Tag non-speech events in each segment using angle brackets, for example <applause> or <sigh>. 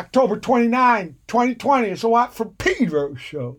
October 29, 2020. It's the Watt from Pedro show.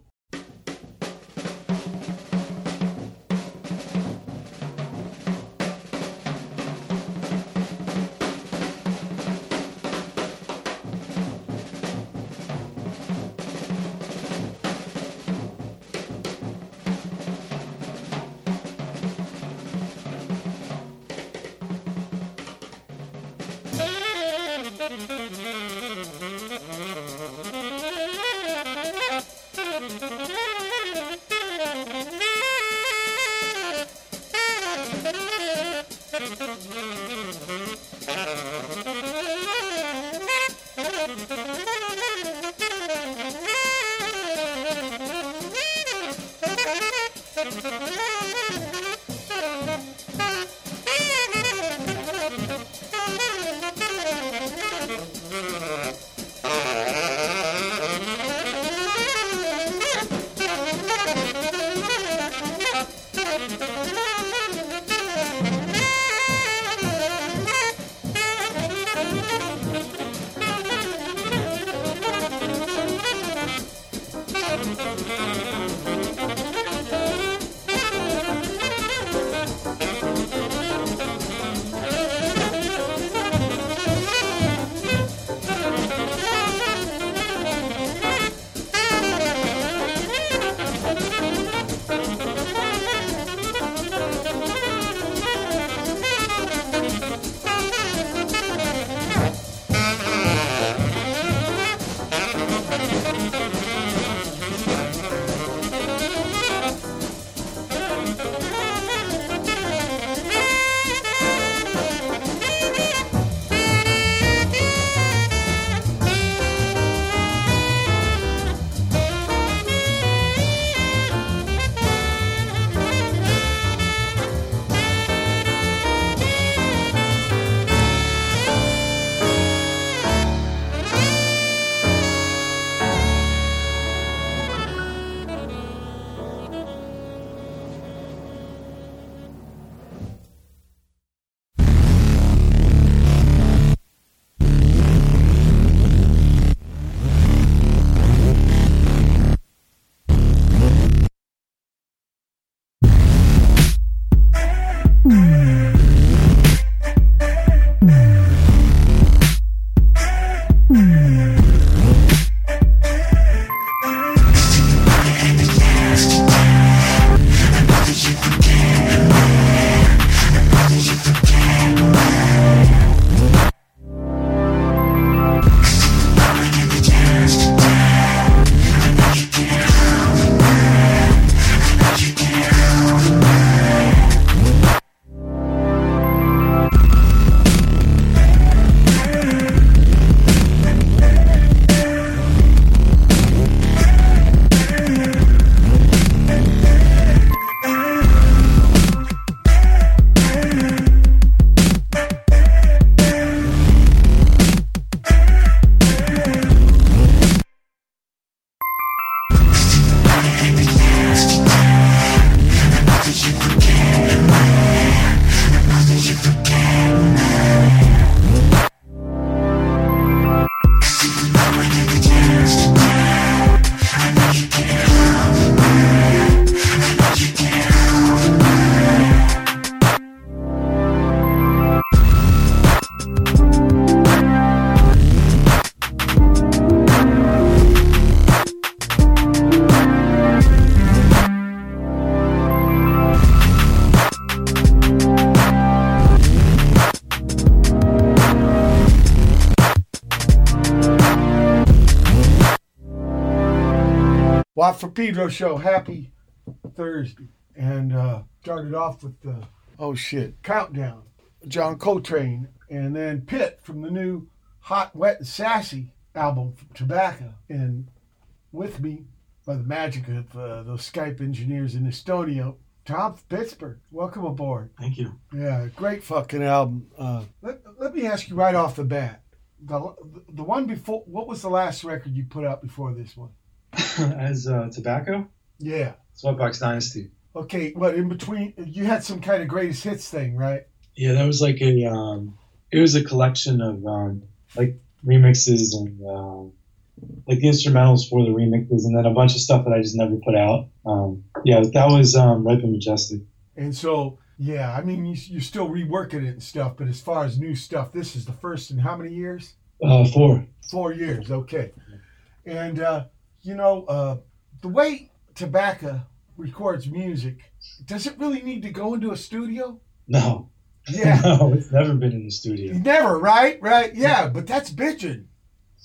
For Pedro show. Happy Thursday. And uh, started off with the, oh shit, Countdown, John Coltrane, and then Pit from the new Hot, Wet, and Sassy album from Tobacco. And with me, by the magic of uh, those Skype engineers in Estonia, Tom from Pittsburgh. Welcome aboard. Thank you. Yeah, great fucking album. Uh, let, let me ask you right off the bat. The, the one before, what was the last record you put out before this one? <laughs> As uh, tobacco, Yeah. Sweatbox Dynasty. Okay, what in between? You had some kind of greatest hits thing, right? Yeah, that was like a um, it was a collection of um, like remixes and um, like the instrumentals for the remixes, and then a bunch of stuff that I just never put out. Um, yeah, that was um, Ripe and Majestic. And so, yeah, I mean, you, you're still reworking it and stuff, but as far as new stuff, this is the first in how many years? Uh, four. Four years, okay. And, uh, you know, uh, the way Tobacco records music, does it really need to go into a studio? No. Yeah. <laughs> no, it's never been in the studio. Never, right? Right? Yeah, but that's bitching,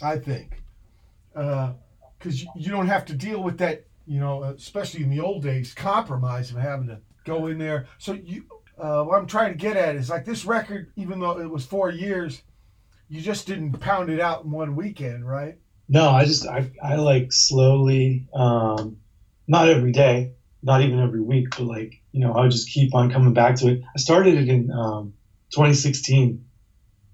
I think. Because you, you don't have to deal with that, you know, especially in the old days, compromise of having to go in there. So you, uh, what I'm trying to get at is like this record, even though it was four years, you just didn't pound it out in one weekend, right? No, I just I, I like slowly, um, not every day, not even every week, but like you know I would just keep on coming back to it. I started it in um, 2016,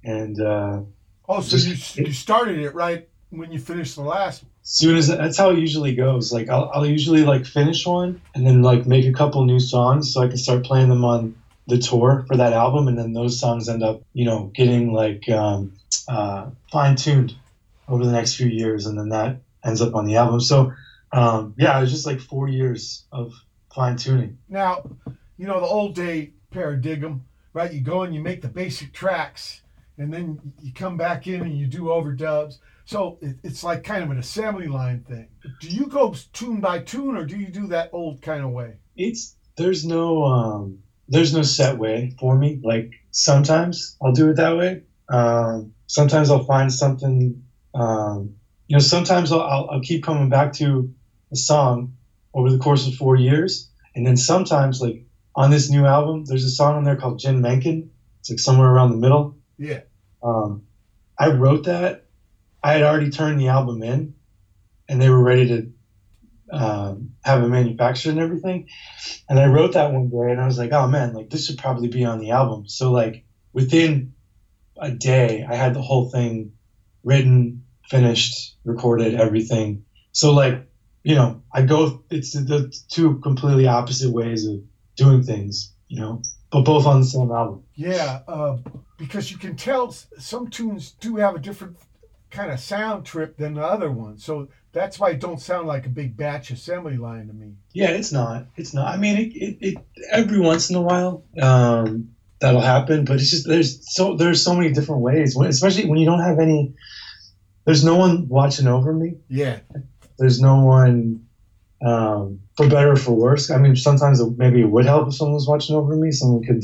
and uh, oh, so just, you you started it right when you finished the last one. Soon as that's how it usually goes. Like I'll, I'll usually like finish one and then like make a couple new songs so I can start playing them on the tour for that album, and then those songs end up you know getting like um, uh, fine tuned over the next few years, and then that ends up on the album. So um, yeah, it was just like four years of fine tuning. Now, you know the old day paradigm, right? You go and you make the basic tracks, and then you come back in and you do overdubs. So it, it's like kind of an assembly line thing. Do you go tune by tune, or do you do that old kind of way? It's there's no um, there's no set way for me. Like sometimes I'll do it that way. Um, sometimes I'll find something. Um, you know, sometimes I'll, I'll, keep coming back to a song over the course of four years, and then sometimes, like on this new album, there's a song on there called Jinmenken. It's like somewhere around the middle. Yeah. Um, I wrote that. I had already turned the album in, and they were ready to um, have it manufactured and everything. And I wrote that one day, and I was like, oh man, like this should probably be on the album. So like within a day, I had the whole thing written, finished, recorded, everything. So like you know, I go. It's the two completely opposite ways of doing things. You know, but both on the same album. Yeah, uh, because you can tell some tunes do have a different kind of sound trip than the other ones. So that's why it don't sound like a big batch assembly line to me. Yeah, it's not. It's not. I mean, it, it, it every once in a while um, that'll happen, but it's just there's so there's so many different ways, when, especially when you don't have any. There's no one watching over me. Yeah. There's no one, um, for better or for worse. I mean, sometimes it, maybe it would help if someone was watching over me. Someone could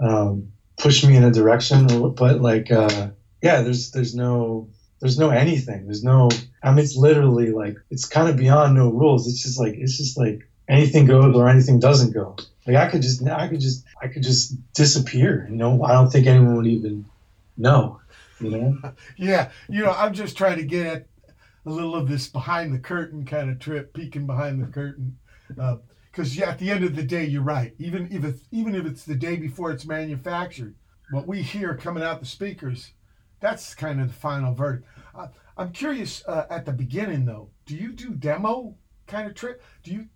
um, push me in a direction, or, but like, uh, yeah, there's there's no there's no anything. There's no. I mean, it's literally like it's kind of beyond no rules. It's just like it's just like anything goes or anything doesn't go. Like I could just I could just I could just disappear. You know, I don't think anyone would even know. <laughs> Yeah, you know, I'm just trying to get at a little of this behind the curtain kind of trip, peeking behind the curtain. Because uh, yeah, at the end of the day, you're right. Even if it's, even if it's the day before it's manufactured, what we hear coming out the speakers, that's kind of the final verdict. Uh, I'm curious uh, at the beginning though. Do you do demo kind of trip? Do you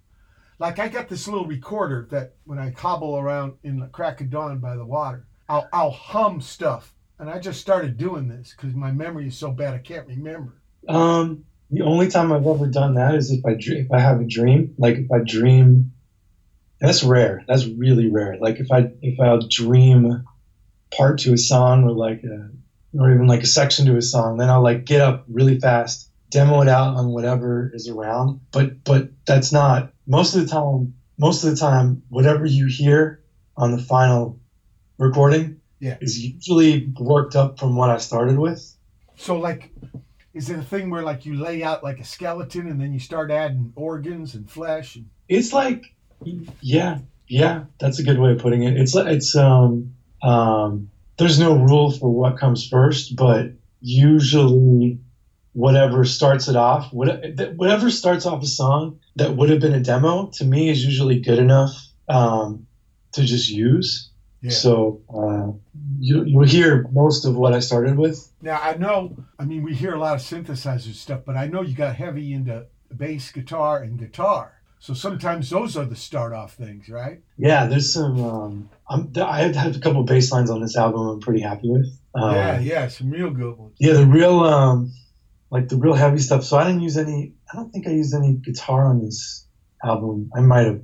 like I got this little recorder that when I cobble around in the crack of dawn by the water, I'll I'll hum stuff, and I just started doing this because my memory is so bad I can't remember. Um, the only time I've ever done that is if I if I have a dream, like if I dream. That's rare. That's really rare. Like if I if I dream part to a song or like a, or even like a section to a song, then I'll like get up really fast, demo it out on whatever is around. But but that's not most of the time. Most of the time, whatever you hear on the final recording yeah. is usually worked up from what I started with. So like is it a thing where like you lay out like a skeleton and then you start adding organs and flesh and it's like yeah yeah that's a good way of putting it it's it's um um there's no rule for what comes first but usually whatever starts it off whatever starts off a song that would have been a demo to me is usually good enough um, to just use yeah. so uh, you you hear most of what I started with. Now I know. I mean, we hear a lot of synthesizer stuff, but I know you got heavy into bass guitar and guitar. So sometimes those are the start off things, right? Yeah, there's some. Um, I'm, I have a couple bass lines on this album. I'm pretty happy with. Um, yeah, yeah, some real good ones. Yeah, the real, um, like the real heavy stuff. So I didn't use any. I don't think I used any guitar on this album. I might have,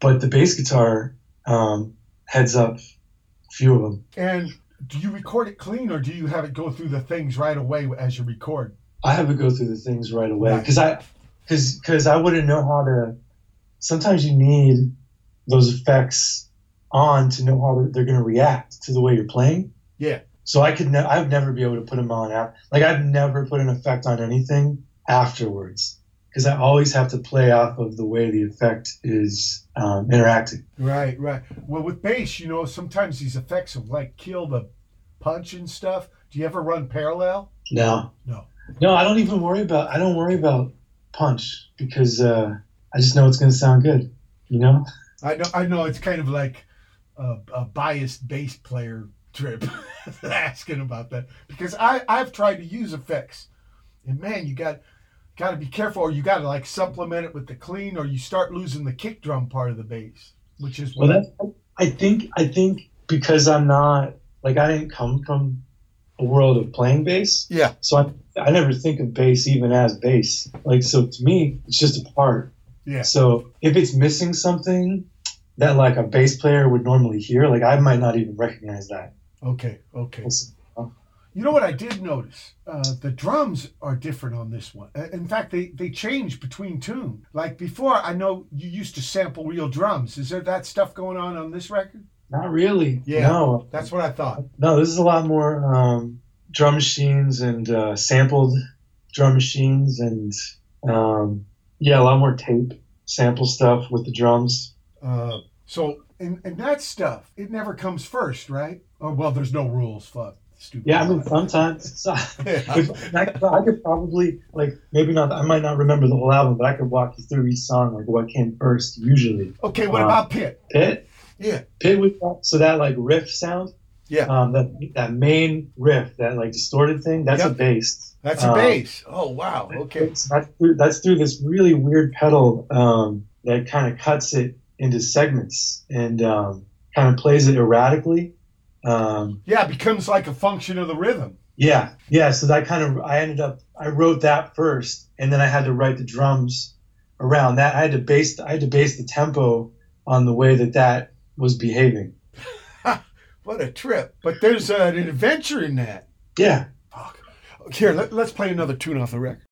but the bass guitar um, heads up a few of them. And do you record it clean, or do you have it go through the things right away as you record? I have to go through the things right away because I, because because I wouldn't know how to. Sometimes you need those effects on to know how they're going to react to the way you're playing. Yeah. So I could, ne- I'd never be able to put them on out. Like I've never put an effect on anything afterwards because I always have to play off of the way the effect is um, interacting. Right, right. Well, with bass, you know, sometimes these effects will like kill the punch and stuff. Do you ever run parallel? No. No. No, I don't even worry about. I don't worry about punch because uh, I just know it's going to sound good. You know. I know. I know. It's kind of like a, a biased bass player trip <laughs> asking about that because I I've tried to use effects, and man, you got got to be careful, or you got to like supplement it with the clean, or you start losing the kick drum part of the bass, which is well. That's, I think I think because I'm not like I didn't come from a world of playing bass. Yeah. So I I never think of bass even as bass. Like so to me, it's just a part. Yeah. So if it's missing something that like a bass player would normally hear, like I might not even recognize that. Okay. Okay. You know what I did notice? Uh, the drums are different on this one. In fact, they, they change between tune. Like before, I know you used to sample real drums. Is there that stuff going on on this record? Not really. Yeah. No. That's what I thought. No, this is a lot more um, drum machines and uh, sampled drum machines and um, yeah, a lot more tape sample stuff with the drums. Uh, so, and, and that stuff, it never comes first, right? Oh, well, there's no rules. Fuck. Stupid. Yeah, I mean, sometimes <laughs> I, I, could probably like maybe not. I might not remember the whole album, but I could walk you through each song, like what came first. Usually. Okay. What uh, about Pit? Pit. Yeah. Pit with so that like riff sound. Yeah. Um, that that main riff, that like distorted thing, that's yep. a bass. That's a um, bass. Oh wow. Okay. That's through, that's through this really weird pedal um, that kind of cuts it into segments and um, kind of plays it erratically. Um, yeah, it becomes like a function of the rhythm. Yeah, yeah. So that kind of I ended up I wrote that first, and then I had to write the drums around that. I had to base I had to base the tempo on the way that that was behaving. <laughs> what a trip! But there's an adventure in that. Yeah. Fuck. Here, let, let's play another tune off the record.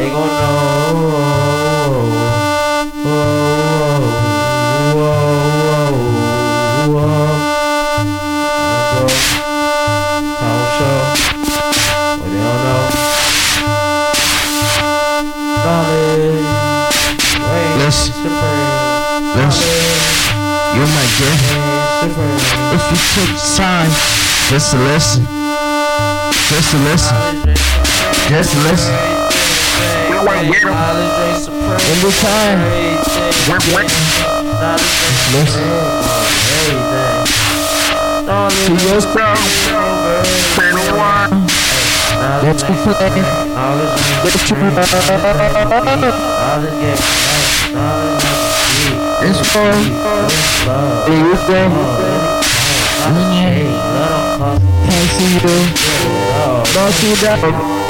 They gon' know. You're my gift. If you took time just to listen, just to listen, just to listen. In this time, listen. To your stuff. Let's be playing. Let's try. It's fun. It's fun. Can't see you. Don't see that.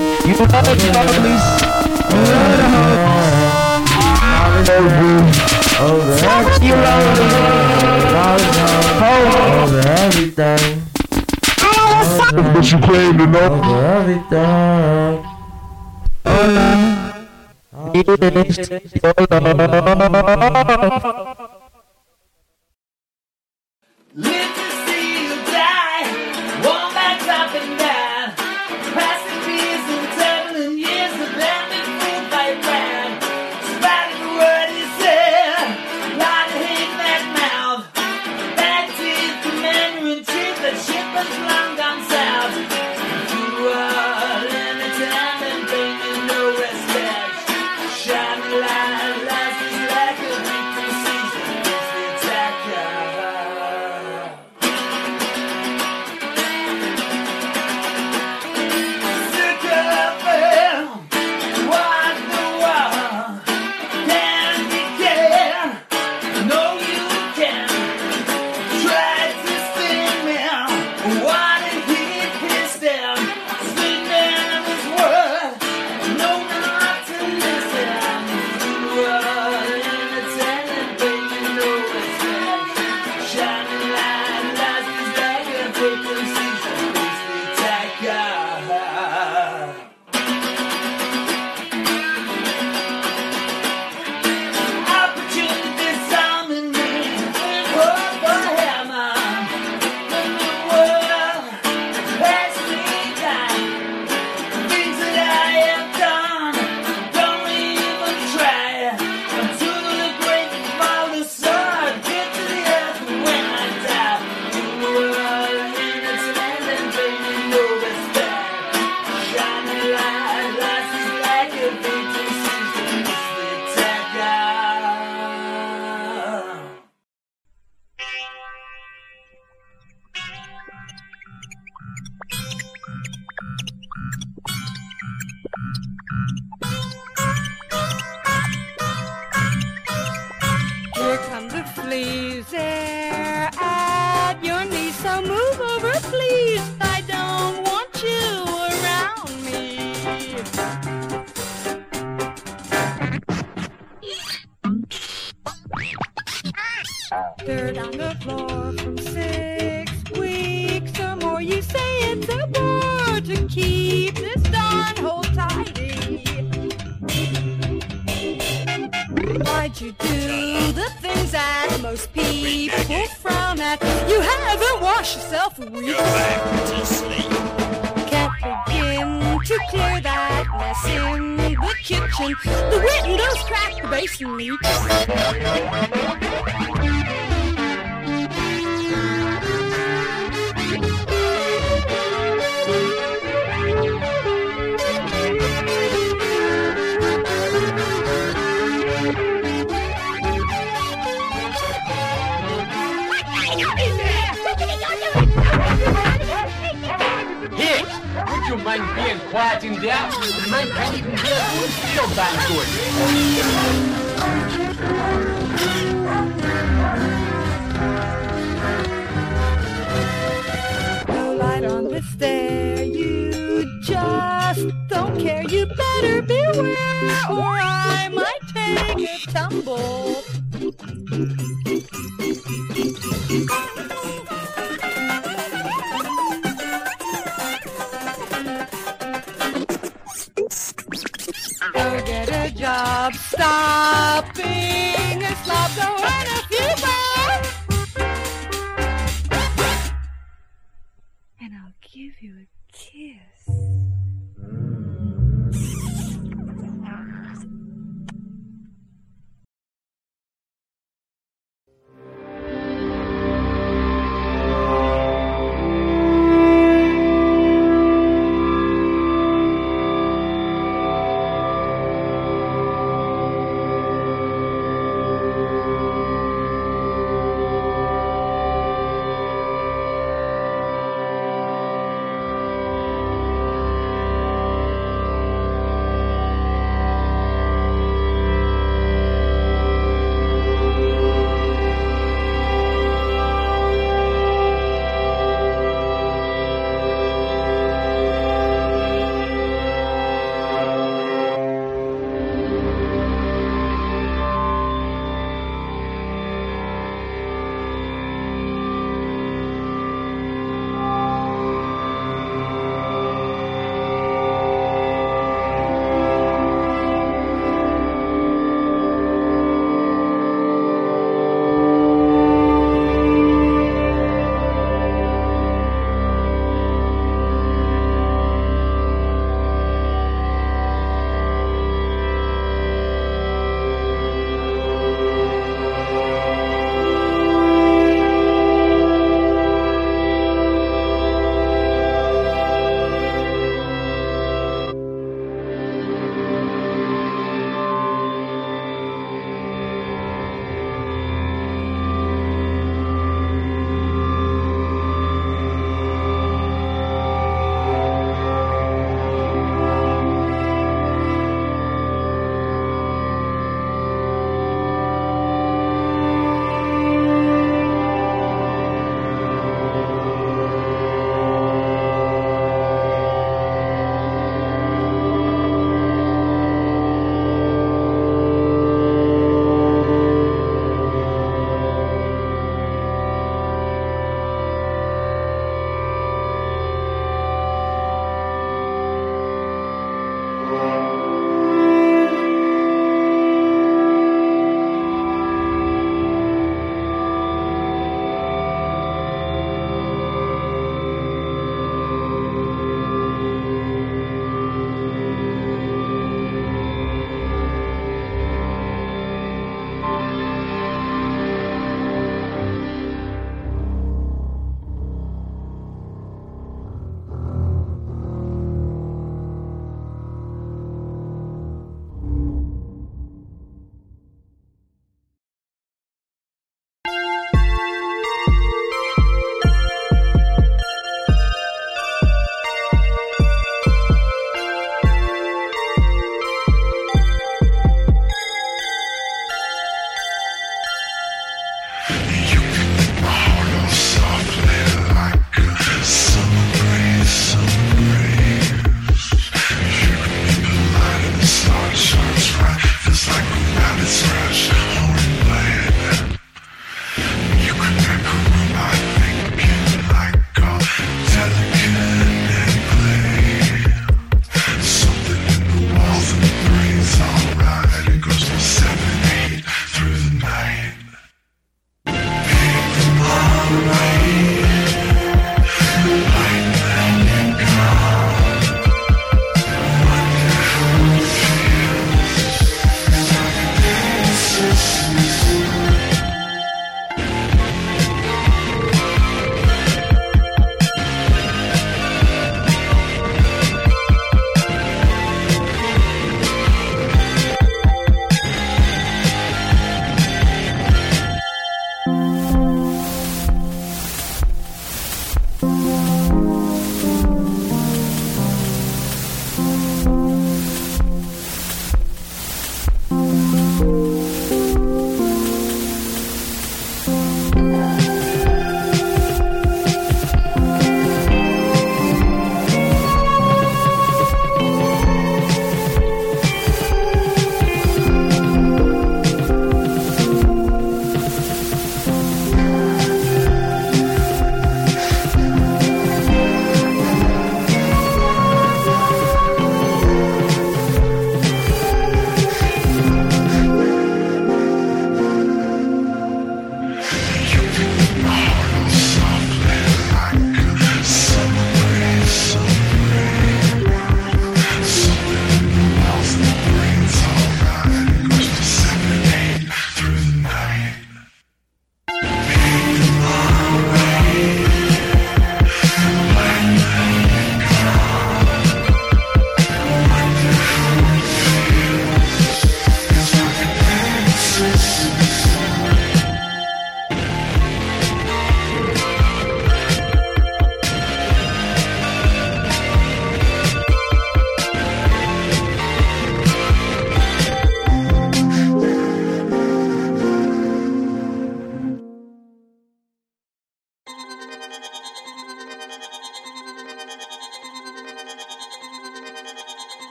You know the police. You know the. Over everything. You know the hoes. Over everything. But you claim to know over everything. Oh, yeah.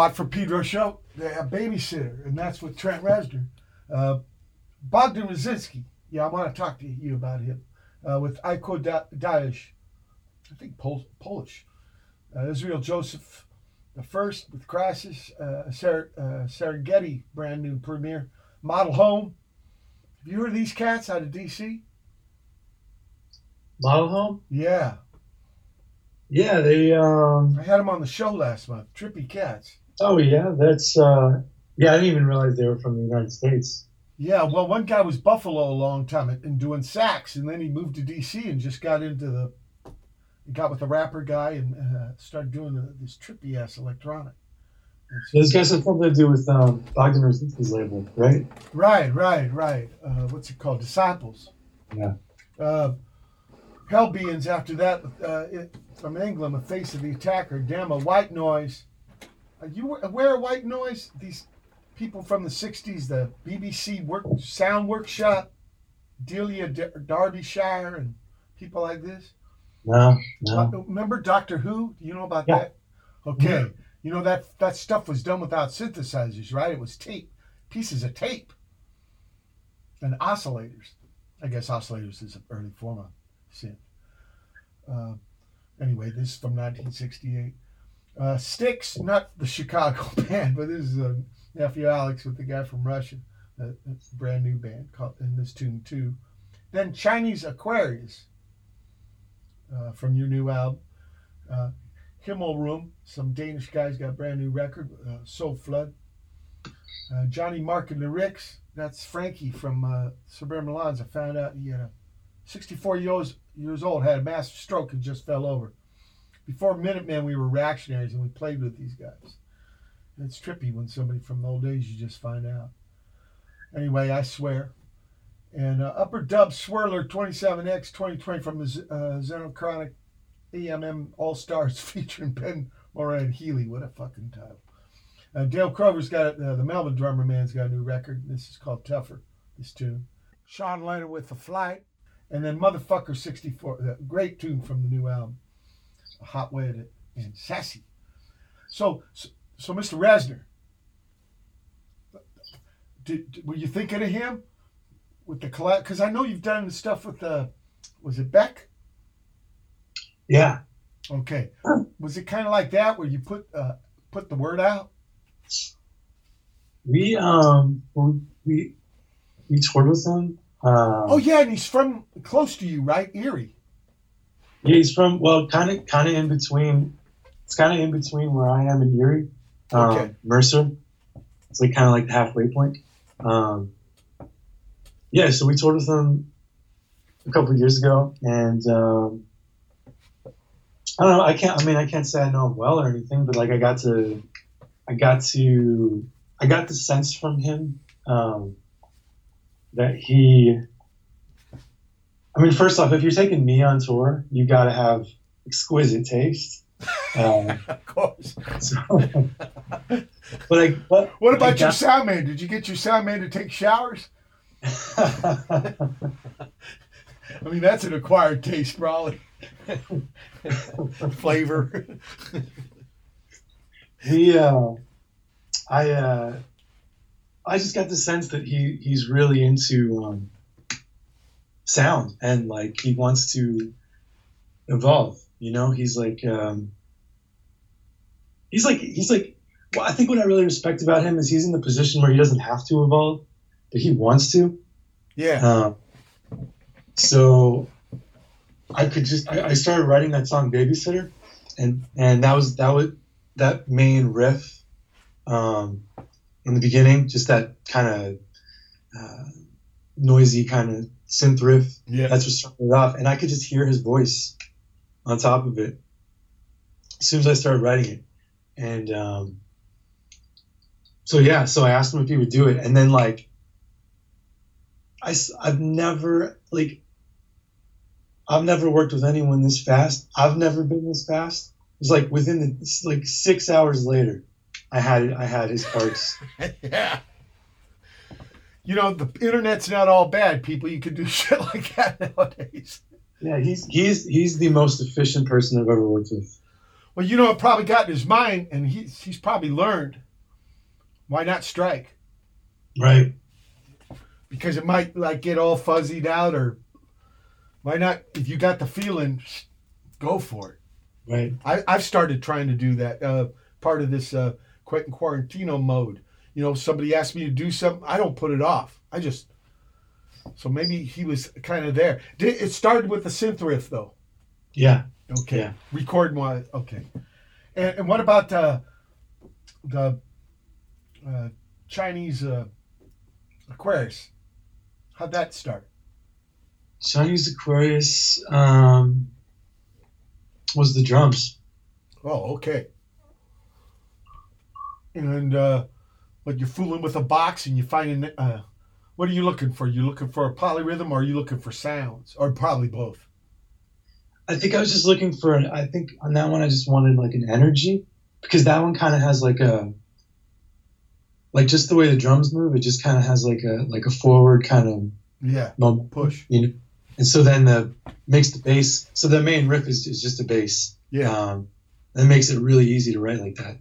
Watt from Pedro show, a babysitter, and that's with Trent Reznor. Uh, Bogdan Raczynski, yeah, I want to talk to you about him. Uh, with Iko Da- Daesh, I think Pol- Polish. Uh, Israel Joseph the first with Crisis, uh, Ser- uh, Serengeti, brand new premiere. Model Home. Have you heard of these cats out of DC? Model home? Yeah, Yeah, they. Um, I had them on the show last month. Trippy cats. Oh yeah, that's. Uh, yeah, I didn't even realize they were from the United States. Yeah, well, one guy was Buffalo a long time and doing sax, and then he moved to DC and just got into the, he got with the rapper guy and uh, started doing the, this trippy ass electronic. This got something to do with um, Bogdan Raczynski's label, right? Right, right, right. Uh, what's it called? Disciples. Yeah. Uh, Hell Beings after that uh, it, from England, the face of the attacker. Damn, a white noise. Are you aware of white noise? These people from the 60s, the BBC work, Sound Workshop, Delia D- Derbyshire, and people like this. No, Uh, no. Remember Doctor Who? Do you know about Yeah. that? Okay. You know that that stuff was done without synthesizers, right? It was tape, pieces of tape, and oscillators. I guess oscillators is an early form of synth. Uh, anyway, this is from 1968. Uh, Styx, not the Chicago <laughs> band, but this is a nephew Alex with the guy from Russia, a, a brand new band called in this tune too. Then Chinese Aquarius uh, from your new album. Uh, Himmelrum, some Danish guys got brand new record, uh, Solvflod. Uh, Johnny Mark and the Ricks, that's Frankie from uh, Suburban Milan's. I found out he had a 64 years, years old, had a massive stroke and just fell over. Before Minutemen, we were reactionaries and we played with these guys. And it's trippy when somebody from the old days you just find out. Anyway, I swear. And uh, Upper Dub Swirler 27X 2020 from the uh, Xenochronic AMM All Stars <laughs> featuring Ben Moran Healy. What a fucking title. Uh, Dale Crover's got uh, the Melvin Drummer Man's got a new record. This is called Tougher. This tune. Sean Lennon with the Flight, and then Motherfucker 64. The great tune from the new album. Hot Wetted and Sassy. So, so, so Mr. Reznor, did, did- were you thinking of him with the collab? Because I know you've done stuff with the, was it Beck? Yeah. Okay. Was it kind of like that where you put uh, put the word out? We um we we, we toured with him. Uh, Oh yeah, and he's from close to you, right? Erie. Yeah, he's from well, kind of kind of in between. It's kind of in between where I am in Erie, um, Okay. Mercer. It's like kind of like the halfway point. Um, yeah, so we toured with him a couple of years ago, and um, I don't know. I can't. I mean, I can't say I know him well or anything, but like I got to, I got to, I got the sense from him um, that he. I mean, first off, if you're taking me on tour, you got to have exquisite taste. Um, <laughs> Of course. so, <laughs> but like, what, What about I your got- sound man? Did you get your sound man to take showers? <laughs> I mean, that's an acquired taste, probably. Flavor. he, uh, I, uh, I just got the sense that he he's really into um, sound and like he wants to evolve. You know, he's like, um, he's like, he's like. Well, I think what I really respect about him is he's in the position where he doesn't have to evolve, but he wants to. Yeah. Um, so I could just I, I started writing that song "Babysitter," and and that was that was that main riff um, in the beginning, just that kind of uh, noisy kind of synth riff. Yeah. That's what started it off, and I could just hear his voice on top of it as soon as I started writing it, and um, so yeah, so I asked him if he would do it, and then like I, I've never like I've never worked with anyone this fast. I've never been this fast. It was like within the like six hours later, I had I had his parts. <laughs> yeah. You know, the internet's not all bad, people. You can do <laughs> shit like that nowadays. yeah, he's he's he's the most efficient person I've ever worked with. Well, you know, it probably got in his mind, and he's he's probably learned. Why not strike? Right. Because it might like get all fuzzied out, or why not? If you got the feeling, go for it. Right. I, I've started trying to do that. Uh, part of this uh, Quentin Quarantino mode. You know, somebody asks me to do something, I don't put it off. I just. So maybe he was kind of there. Did, it started with the synth riff, though. Yeah. Okay. Yeah. Recording wise. Okay. And, and what about uh, the uh, Chinese uh, Aquarius? How'd that start? Chinese Aquarius um, was the drums. Oh, okay. And uh, but you're fooling with a box and you find an, uh, what are you looking for? You looking for a polyrhythm or are you looking for sounds or probably both? I think I was just looking for an. I think on that one I just wanted like an energy because that one kind of has like a like just the way the drums move. It just kind of has like a like a forward kind of Yeah. momentum, Push. you know. And so then the makes the bass. So the main riff is, is just a bass. Yeah. Um, that makes it really easy to write like that.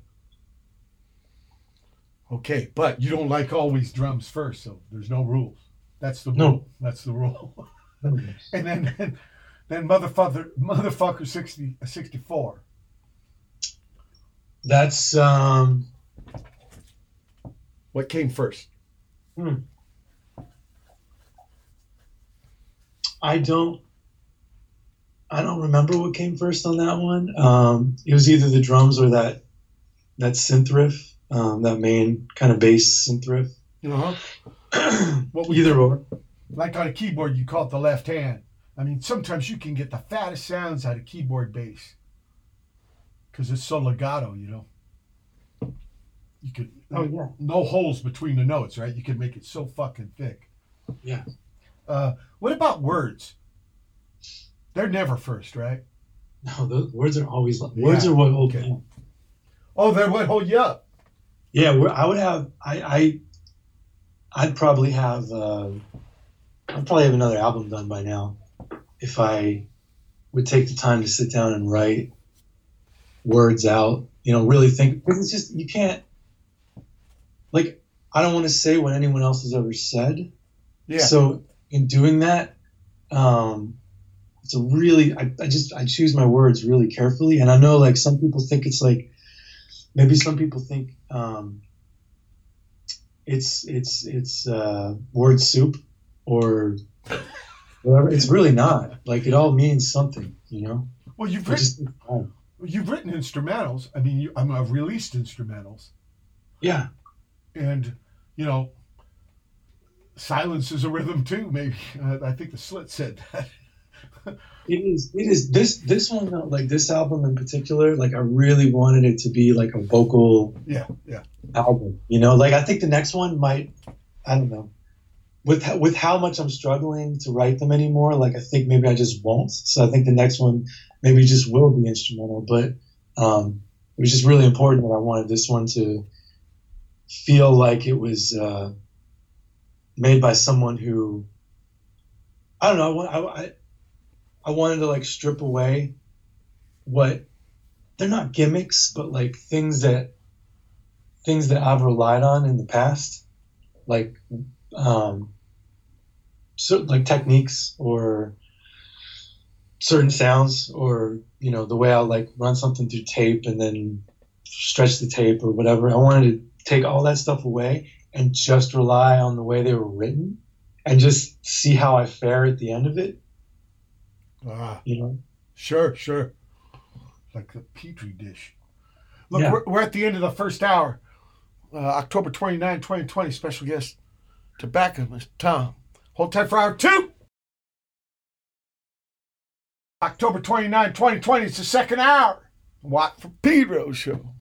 Okay, but you don't like always drums first, so there's no rules. That's the rule. No. That's the rule. <laughs> and then then, then motherfucker motherfucker 60 uh, 64. That's um. What came first? I don't. I don't remember what came first on that one. Um, it was either the drums or that that synth riff, um, that main kind of bass synth riff. Uh-huh. <clears throat> What Either or. like on a keyboard, you call it the left hand. I mean, sometimes you can get the fattest sounds out of keyboard bass because it's so legato, you know. You could Oh, yeah. no holes between the notes, right? You can make it so fucking thick. Yeah. Uh, what about words? They're never first, right? No, those words are always words Yeah, are what hold okay. Oh, they're what hold you up. Yeah, we're, I would have. I, I I'd probably have. Uh, I'd probably have another album done by now if I would take the time to sit down and write words out. You know, really think because it's just you can't. Like, I don't want to say what anyone else has ever said. Yeah. So in doing that, um, it's a really I, I just I choose my words really carefully, and I know like some people think it's like maybe some people think um, it's it's it's uh, word soup or whatever. It's really not. Like it all means something, you know. well, you've written, just oh, you've written instrumentals. I mean, you, I'm I've released instrumentals, yeah. and you know, silence is a rhythm too. Maybe uh, <laughs> I think the Slit said that. <laughs> It is. It is. This this one, like this album in particular, like I really wanted it to be like a vocal yeah, yeah. album. You know, like I think the next one might. I don't know. With with how much I'm struggling to write them anymore, like I think maybe I just won't. So I think the next one maybe just will be instrumental. But um, it was just really important that I wanted this one to feel like it was uh, made by someone who I don't know. I, I, I wanted to like strip away what they're not gimmicks, but like things that things that I've relied on in the past, like um, certain like techniques or certain sounds, or you know the way I like run something through tape and then stretch the tape or whatever. I wanted to take all that stuff away and just rely on the way they were written and just see how I fare at the end of it. Ah, You know. sure, sure. Like a petri dish. Look, Yeah. we're, we're at the end of the first hour. Uh, October 29, 2020, special guest, Tobacco, Mr. Tom. Hold tight for hour two. October 29, 2020, it's the second hour. Watt from Pedro show.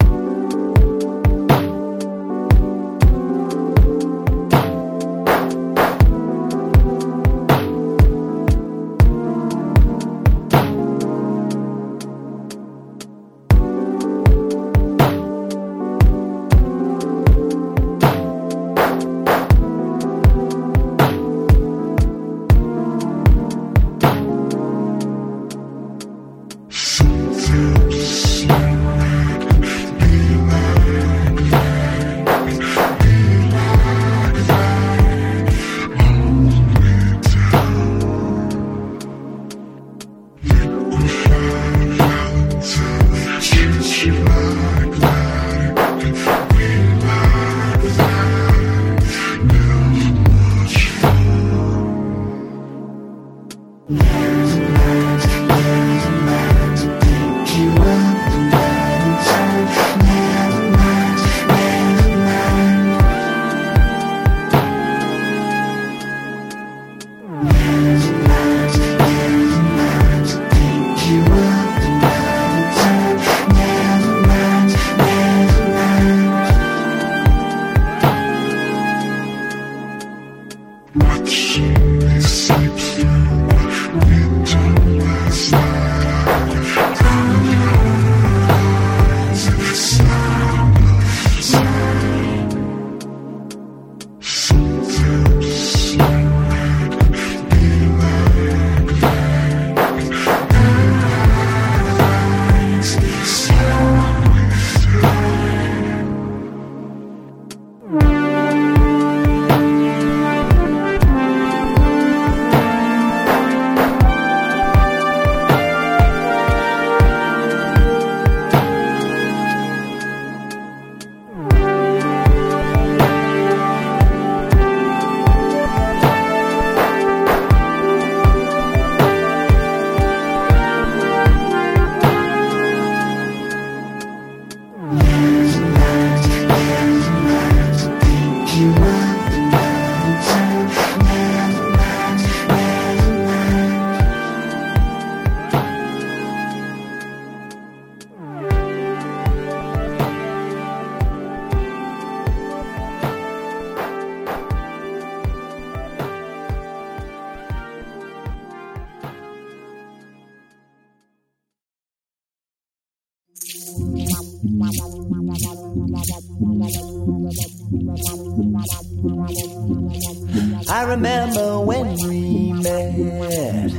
I remember when we met.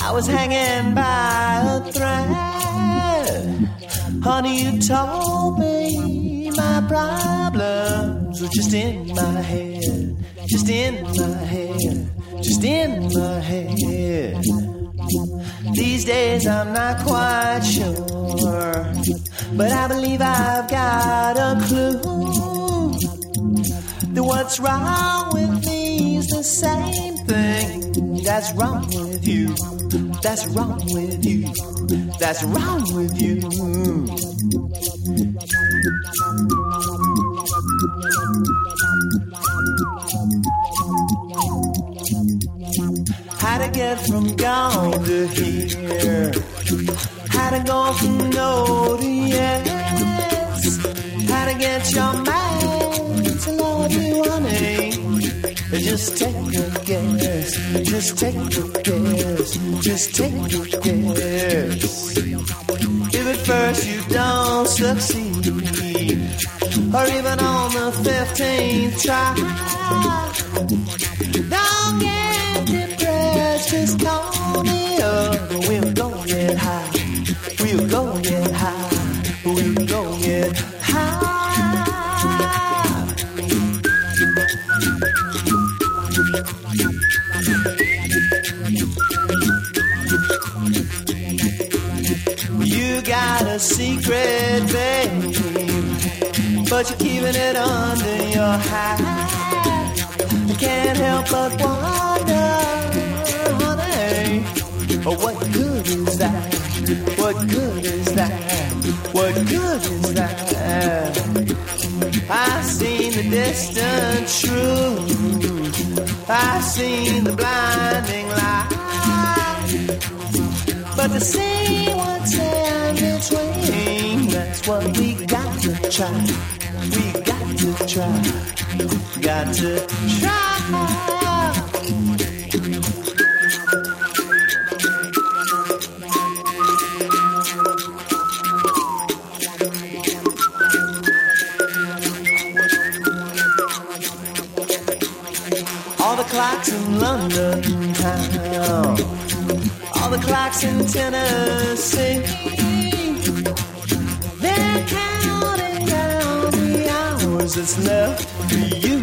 I was hanging by a thread. Honey, you told me my problems were just in my head. Just in my head. Just in my head. These days I'm not quite sure, but I believe I've got a clue. That what's wrong with me is the same thing that's wrong with you. That's wrong with you. That's wrong with you. Get from gone to here? How to go from no to yes? How to get your man to love you, honey? Eh? Just take a guess. Just take a guess. Just take a guess. If at first you don't succeed, or even on the fifteenth try, don't get up. We'll go get high. We'll go get high. We'll go get high. You got a secret, babe, but you're keeping it under your hat. I can't help but wonder, oh, what good is that? What good is that? What good is that? I've seen the distant truth. I've seen the blinding light. But to see what's in between, that's what we got to try. We got to try. Got to try. London town all the clocks in Tennessee. They're counting down the hours that's left for you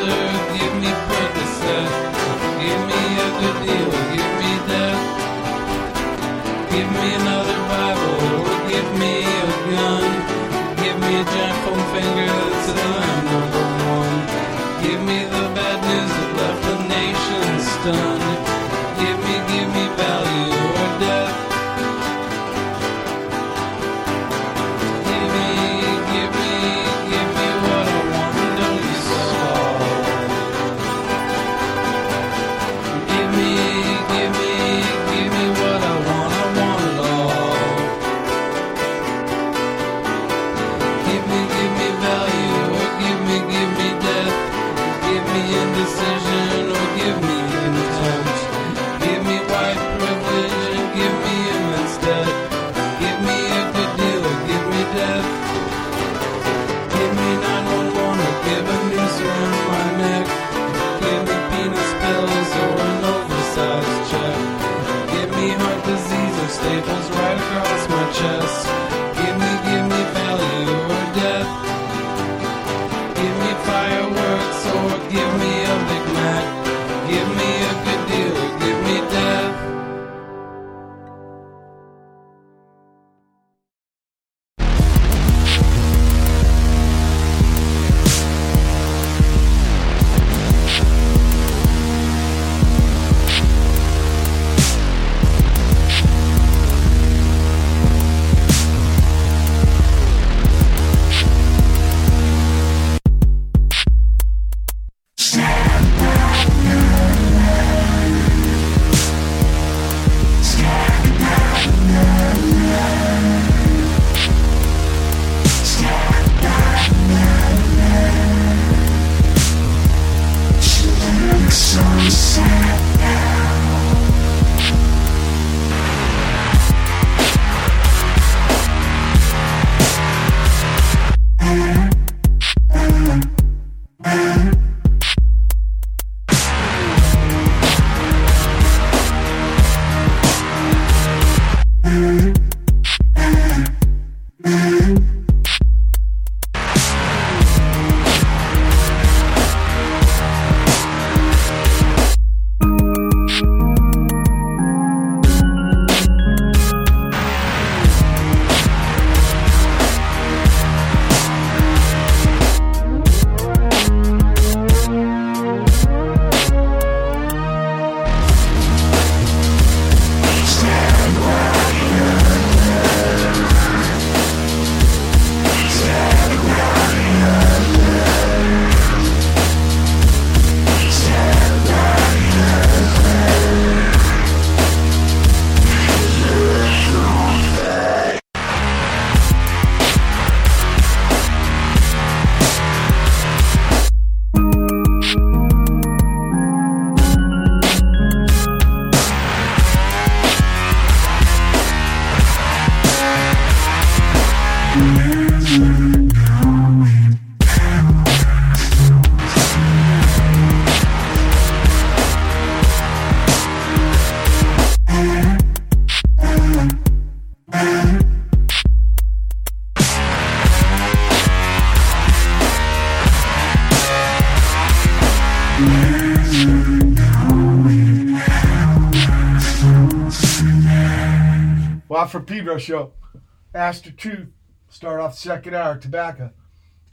cancer, Pedro show. Ass-to-Truth. Start off second hour. Tobacco.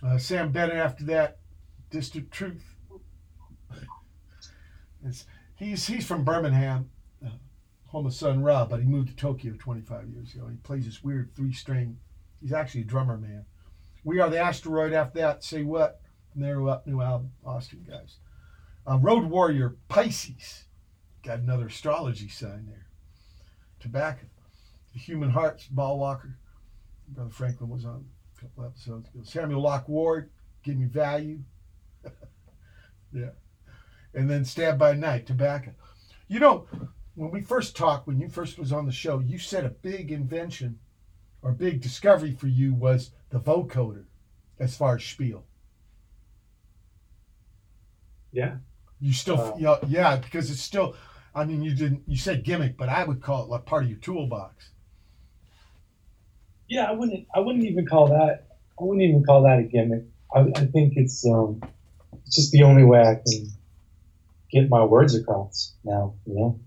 Uh, Samm Bennett after that. Distant Truth. It's, he's he's from Birmingham, uh, home of Sun Ra, but he moved to Tokyo 25 years ago. He plays this weird three string. He's actually a drummer man. We are the asteroid after that. Say what? From up new album, Austin guys. Uh, Road Warrior Pisces. Got another astrology sign there. Tobacco. The Human Hearts, Ballwalker. Brother Franklin was on a couple episodes ago. Samuel Locke Ward, Give Me Value. <laughs> yeah. And then Stab by Night, Tobacco. You know, when we first talked, when you first was on the show, you said a big invention or big discovery for you was the vocoder as far as spiel. Yeah. You still, Uh, yeah, yeah, because it's still, I mean, you didn't, you said gimmick, but I would call it like part of your toolbox. Yeah, I wouldn't. I wouldn't even call that. I wouldn't even call that a gimmick. I, I think it's um, it's just the only way I can get my words across now. You know.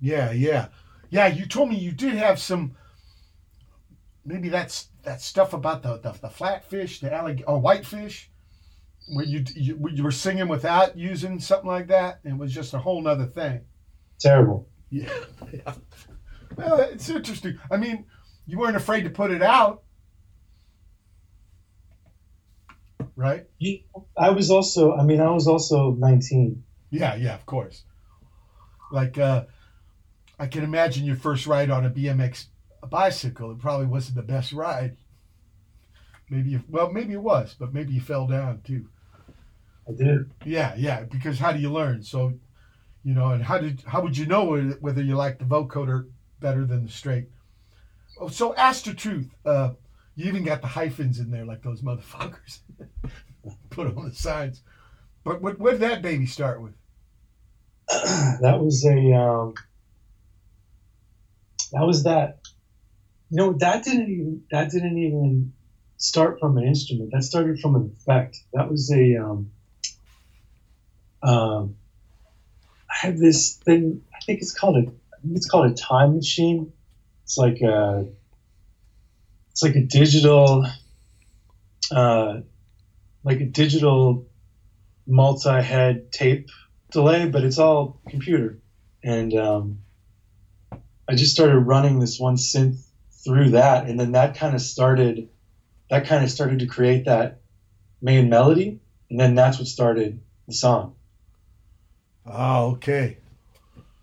Yeah, yeah, yeah. You told me you did have some. Maybe that's that stuff about the the, the flatfish, the allig- or whitefish, where you, you where you were singing without using something like that. It was just a whole nother thing. Terrible. Yeah, yeah. <laughs> Well, it's interesting. I mean, you weren't afraid to put it out, right? I was also. I mean, I was also 19. Yeah, yeah, of course. Like, uh, I can imagine your first ride on a BMX bicycle. It probably wasn't the best ride. Maybe, you, well, maybe it was, but maybe you fell down too. I did. Yeah, yeah. Because how do you learn? So, you know, and how did how would you know whether- whether you like the vocoder better than the straight? Oh, so Ass-to-Truth. Uh, you even got the hyphens in there, like those motherfuckers. <laughs> Put on the sides. But what did that baby start with? <clears throat> that was a. Um, that was that. Know, that didn't even. That didn't even start from an instrument. That started from an effect. That was a. Um, um, I have this thing. I think it's called a. It's called a time machine. It's like a. It's like a digital. Uh, like a digital multi-head tape delay, but it's all computer. And um, I just started running this one synth through that, and then that kind of started. That kind of started to create that main melody, and then that's what started the song. Oh, okay.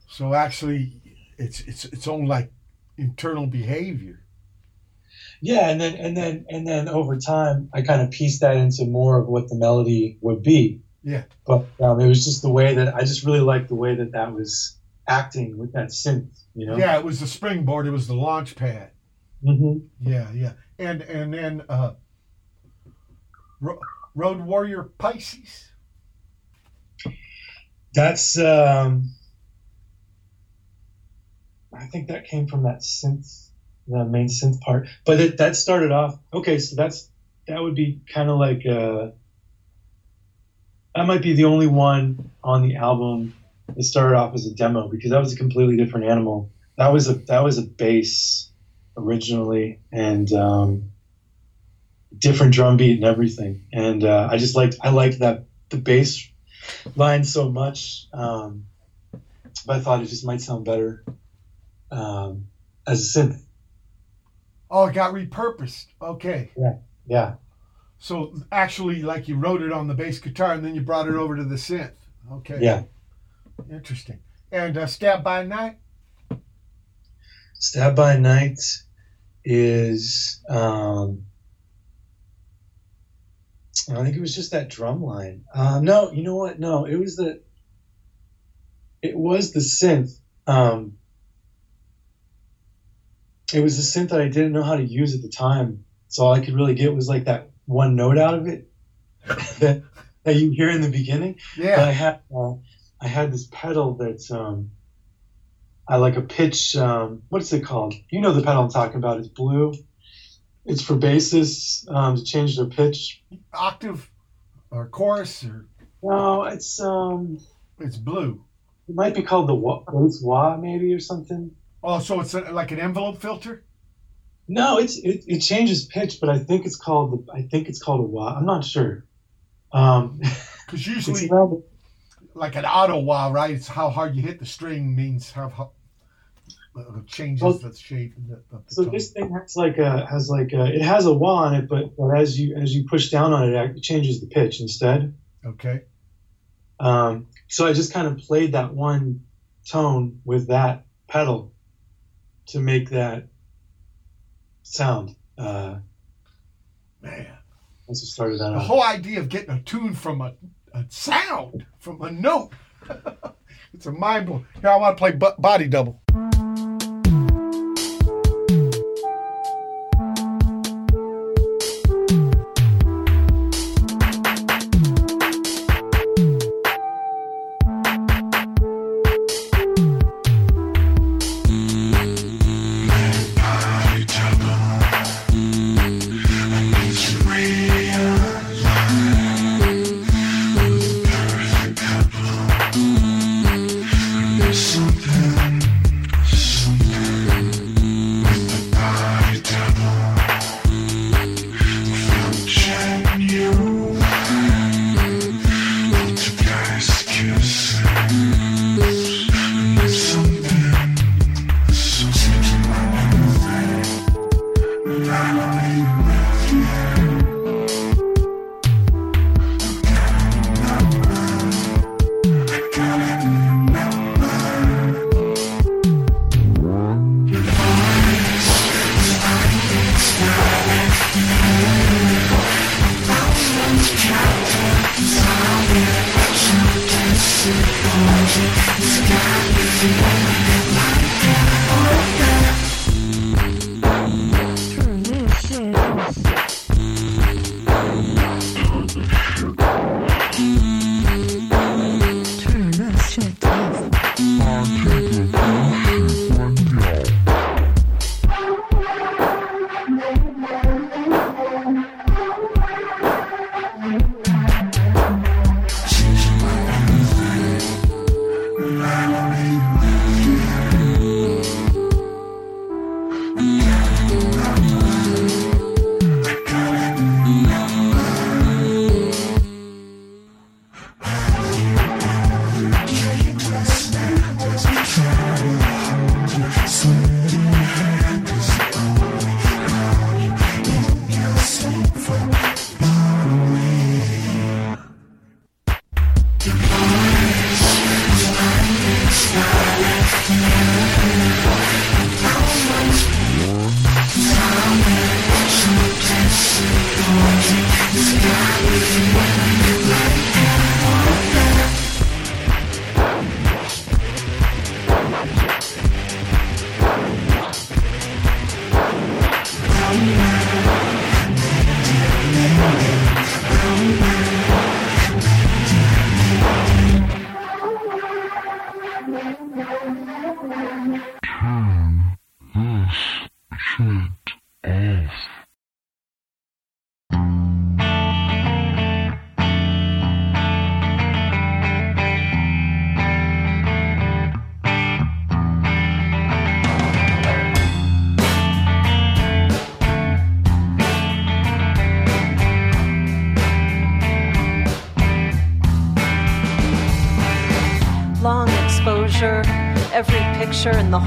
So actually, it's it's its own like internal behavior. Yeah, and then and then and then over time, I kind of pieced that into more of what the melody would be. Yeah. But um, it was just the way that I just really liked the way that that was acting with that synth. You know. Yeah, it was the springboard. It was the launch pad. mm-hmm. Yeah, yeah. And and then uh, Ro- Road Warrior Pisces. That's um I think that came from that synth the main synth part. But it, that started off okay, so that's that would be kind of like uh that might be the only one on the album that started off as a demo because that was a completely different animal. That was a that was a bass originally and um different drum beat and everything. And uh, I just liked I liked that the bass line so much. Um, but I thought it just might sound better um, as a synth. Oh, it got repurposed. Okay. Yeah. So actually, like you wrote it on the bass guitar, and then you brought it over to the synth. Okay. Yeah. Interesting. And uh, Stab by Night. Stab by Night is um, I think it was just that drum line. Uh, no, you know what? No, it was the it was the synth. Um, it was the synth that I didn't know how to use at the time. So all I could really get was like that one note out of it <laughs> that that you hear in the beginning. But I Yeah. had uh, I had this pedal that's um, I like a pitch. Um, what's it called? You know the pedal I'm talking about. It's blue. It's for bassists um, to change their pitch. Octave or chorus or No, it's um, it's blue. it might be called the wa, bass wah maybe or something. Oh, so it's a, like an envelope filter. No, it's it, it changes pitch, but I think it's called the I think it's called a wah. I'm not sure. Um, <laughs> Because usually, around like an auto wah, right? It's how hard you hit the string means how, how uh, it changes Well, the shape of the, the So tone. this thing has like a has like a, it has a wah on it, but, but as you as you push down on it, it changes the pitch instead. Okay. Um, so I just kind of played that one tone with that pedal to make that sound. Uh, Man. that's what started that The off. whole idea of getting a tune from a, a sound, from a note, <laughs> it's a mind blow. Here, I want to play bo- body double. Picture in the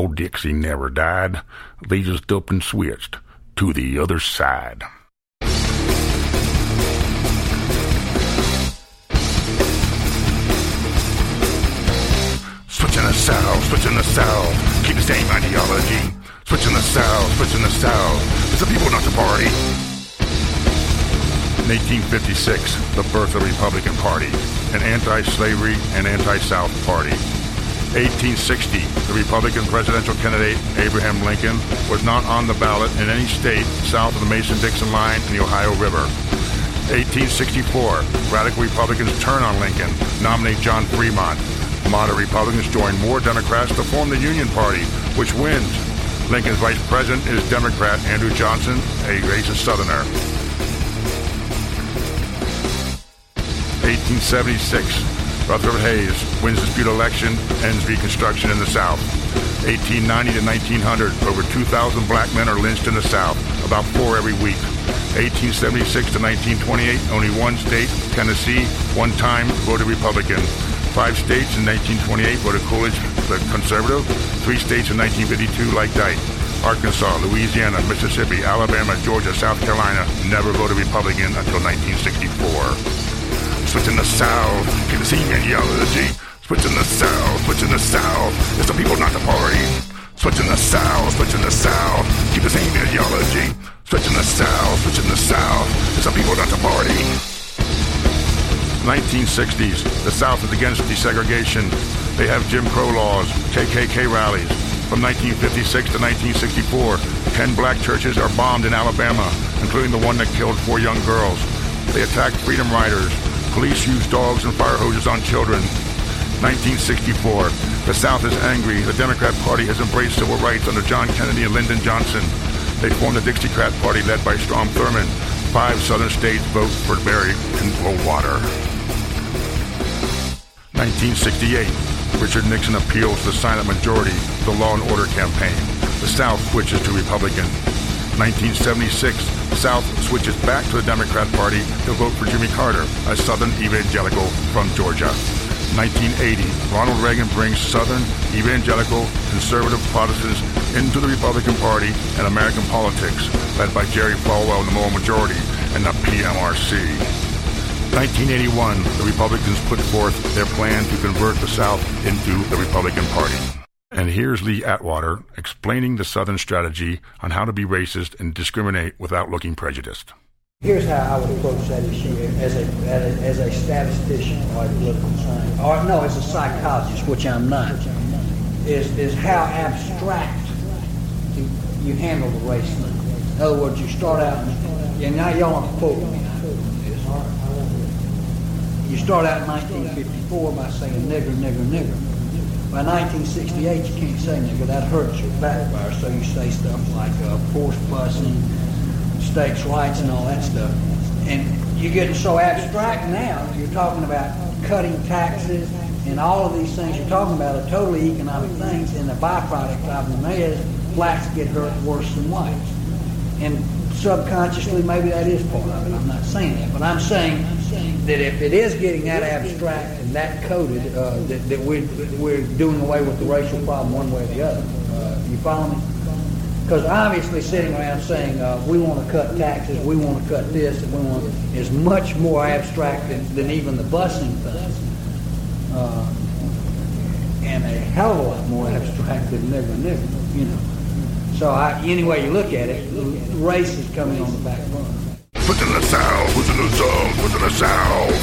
Old Dixie never died. They just up and switched to the other side. Switching the south, switching the south. Keep the same ideology. Switching the south, switching the south. It's the people, not the party. In 1856, the birth of the Republican Party, an anti-slavery and anti-South party. 1860, the Republican presidential candidate Abraham Lincoln was not on the ballot in any state south of the Mason-Dixon line and the Ohio River. 1864, radical Republicans turn on Lincoln, nominate John Fremont. Moderate Republicans join more Democrats to form the Union Party, which wins. Lincoln's vice president is Democrat Andrew Johnson, a racist Southerner. 1876, Rutherford Hayes wins dispute election, ends Reconstruction in the South. 1890 to 1900, over 2,000 black men are lynched in the South, about four every week. 1876 to 1928, only one state, Tennessee, one time voted Republican. Five states in 1928 voted Coolidge the conservative. Three states in 1952 liked Ike. Arkansas, Louisiana, Mississippi, Alabama, Georgia, South Carolina never voted Republican until 1964. Switching the South, keep the same ideology. Switching the South, switching the South. It's the people, not the party. Switching the South, switching the South. Keep the same ideology. Switching the South, switching the South. It's the people, not the party. 1960s, the South is against desegregation. They have Jim Crow laws, KKK rallies. From 1956 to 1964, 10 black churches are bombed in Alabama, including the one that killed four young girls. They attacked freedom riders. Police use dogs and fire hoses on children. 1964, the South is angry. The Democrat Party has embraced civil rights under John Kennedy and Lyndon Johnson. They formed the Dixiecrat Party led by Strom Thurmond. Five southern states vote for Barry and Goldwater. 1968, Richard Nixon appeals to the silent majority the Law and Order campaign. The South switches to Republican. 1976, the South switches back to the Democrat Party to vote for Jimmy Carter, a Southern evangelical from Georgia. 1980, Ronald Reagan brings Southern evangelical conservative Protestants into the Republican Party and American politics, led by Jerry Falwell and the moral majority and the PMRC. 1981, the Republicans put forth their plan to convert the South into the Republican Party. And here's Lee Atwater explaining the Southern strategy on how to be racist and discriminate without looking prejudiced. Here's how I would approach that issue as a, as a, statistician or a political scientist, or no, as a psychologist, which I'm not, is, is how abstract you, you handle the race thing. In other words, you start out, and now y'all aren't quoting me. You start out in 1954 by saying nigger, nigger, nigger. By 1968, you can't say nigger. That hurts your backfire. So you say stuff like uh, force busing, states' rights, and all that stuff. And you're getting so abstract now. You're talking about cutting taxes and all of these things you're talking about are totally economic things. And the byproduct of them is blacks get hurt worse than whites. And subconsciously, maybe that is part of it. I'm not saying that, but I'm saying that if it is getting that abstract and that coded, uh, that, that we're, we're doing away with the racial problem one way or the other. Uh, you follow me? Because obviously sitting around saying uh, we want to cut taxes, we want to cut this, and we want is much more abstract than, than even the busing thing. Uh, and a hell of a lot more abstract than nigger nigger, you know. So I, any way you look at it, race is coming on the back burner. Put in the sound, put in the sound, put in the sound.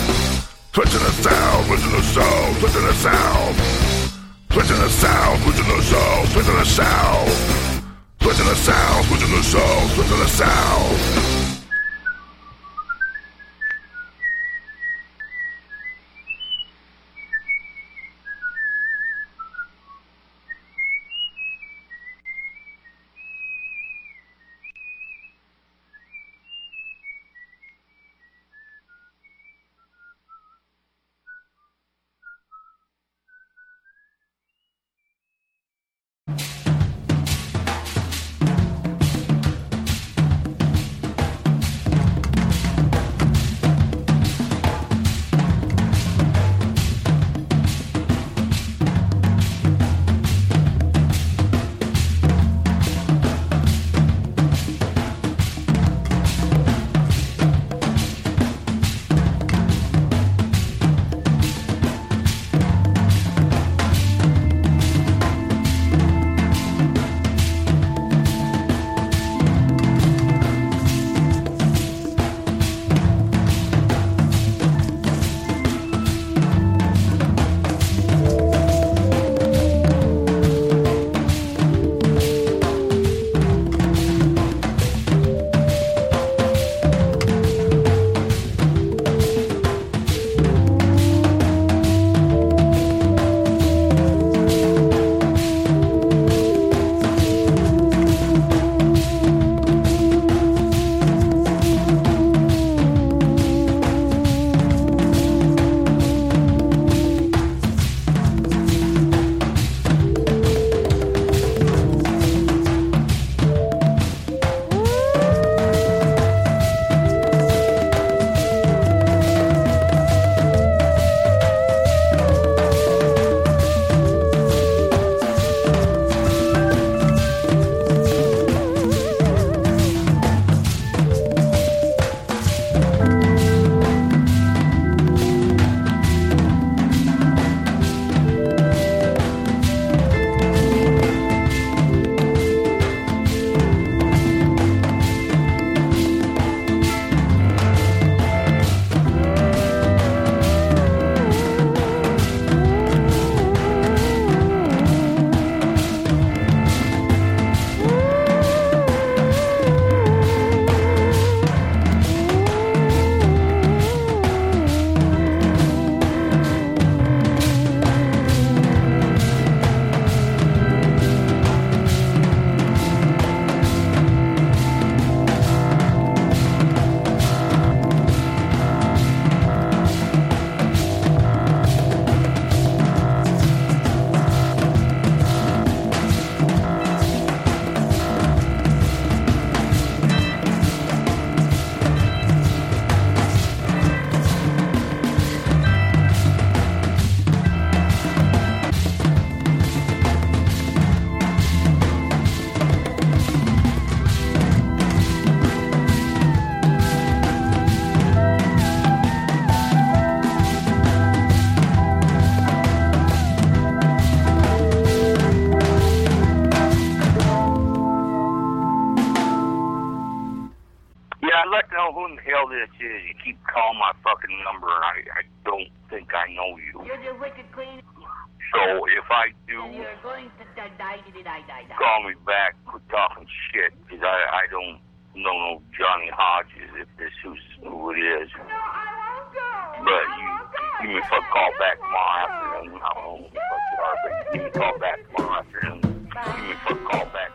Put in the sound, put in the sound, put in the sound. Put in the sound, put in the sound, put in the sound. Put in the sound, put in the sound, put in the sound. South? I'd like to know who in the hell this is. You keep calling my fucking number, and I, I don't think I know you. You're the wicked queen. So if I do, And you're going to die, die, die, die, die, call me back. Quit talking shit, because I, I don't know no Johnny Hodges if this who's who it is. No, I don't. But you give me a fuck call back tomorrow afternoon. I don't know what fuck you are, but give me a call back tomorrow afternoon. Give me a fuck call back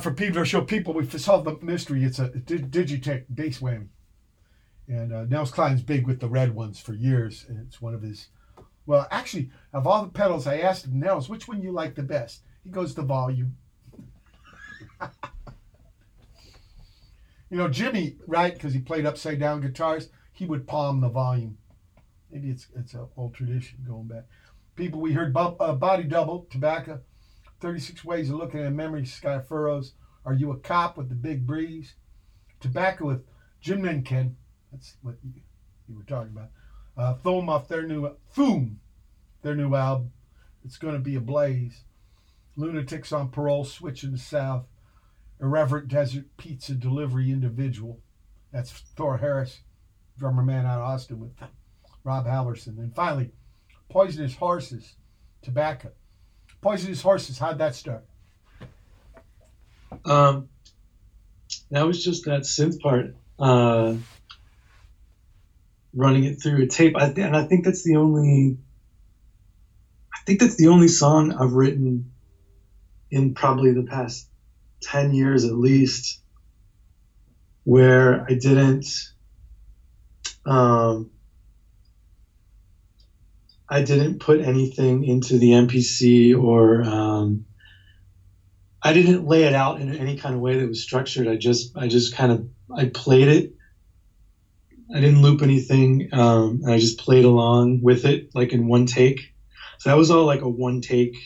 For Pedro Show people, we solved the mystery. It's a Dig- Digitech bass whammy. And uh, Nels Cline's big with the red ones for years. And it's one of his. Well, actually, of all the pedals, I asked Nels, which one you like the best? He goes, the volume. <laughs> you know, Jimmy, right? Because he played upside down guitars, he would palm the volume. Maybe it's it's an old tradition going back. People, we heard bu- uh, Body Double, Tobacco, 36 Ways of Looking at Memory, Sky Furrows, Are You a Cop with the Big Breeze, Tobacco with Jinmenken, that's what you, you were talking about. Uh, Foam off their new, Thoom, their new album, It's Gonna Be a Blaze. Lunatics on Parole, Switching the South, Irreverent Desert Pizza Delivery Individual, that's Thor Harris, drummer man out of Austin with Rob Halverson. And finally, Poisonous Horses, Tobacco. Poisonous Horses, how'd that start? Um, that was just that synth part, uh, running it through a tape. I and I think that's the only, I think that's the only song I've written in probably the past 10 years at least where I didn't, um, I didn't put anything into the MPC or, um, I didn't lay it out in any kind of way that was structured. I just I just kind of I played it I didn't loop anything. Um, I just played along with it like in one take. So that was all like a one take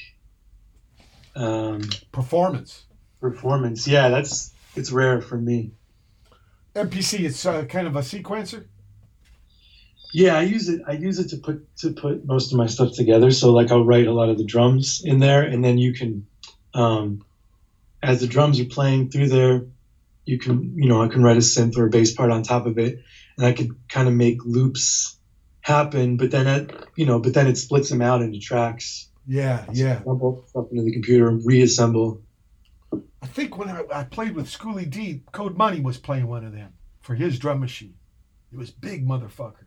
um, performance. Performance, yeah. That's it's rare for me. MPC, it's uh, kind of a sequencer. Yeah, I use it. I use it to put to put most of my stuff together. So like I'll write a lot of the drums in there, and then you can, um, as the drums are playing through there, you can you know I can write a synth or a bass part on top of it, and I could kind of make loops happen. But then it you know, but then it splits them out into tracks. Yeah, yeah. Dump stuff into the computer, and reassemble. I think when I, I played with Schoolly D, Code Money was playing one of them for his drum machine. It was big motherfucker.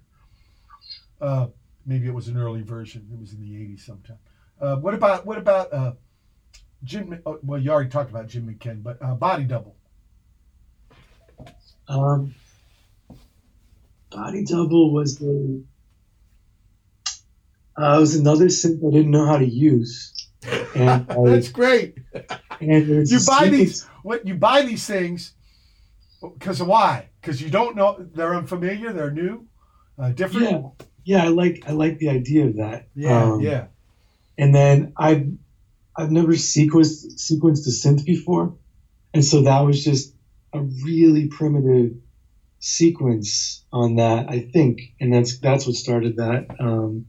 Uh, maybe it was an early version. It was in the '80s sometime. Uh, what about what about uh, Jim? oh, Well, you already talked about Jinmenken, but uh, Body Double. Um, Body Double was the uh, it was another synth I didn't know how to use. And <laughs> I- That's great. and You buy these. What you buy these things because why? Because you don't know they're unfamiliar, they're new, uh, different. Yeah, yeah, I like I like the idea of that. Yeah, Um, yeah. And then I've I've never sequenced sequenced a synth before, and so that was just a really primitive sequence on that, I think, and that's that's what started that um,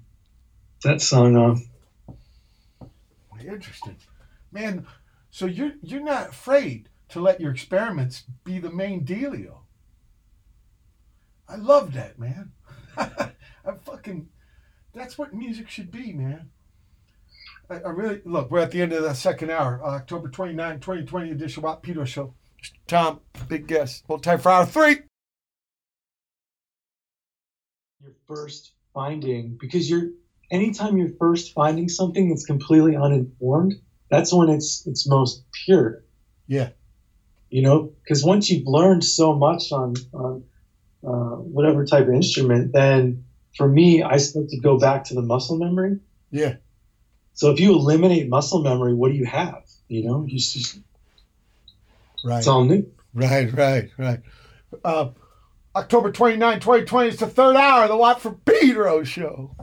that song off. Interesting, man. So you're you're not afraid to let your experiments be the main dealio. I love that, man. <laughs> I fucking. That's what music should be, man. I, I really look. We're at the end of the second hour, uh, October 29, 2020 edition Watt Peter Show. Tom, big guest. Hold tight for hour three. Your first finding because you're anytime you're first finding something that's completely uninformed, that's when it's it's most pure. Yeah. you know because once you've learned so much on on uh, whatever type of instrument then for me i start to go back to the muscle memory Yeah. so if you eliminate muscle memory what do you have you know you just Right. it's all new Right, right, right. Uh, October 29, 2020 is the third hour of the Watt for Pedro show.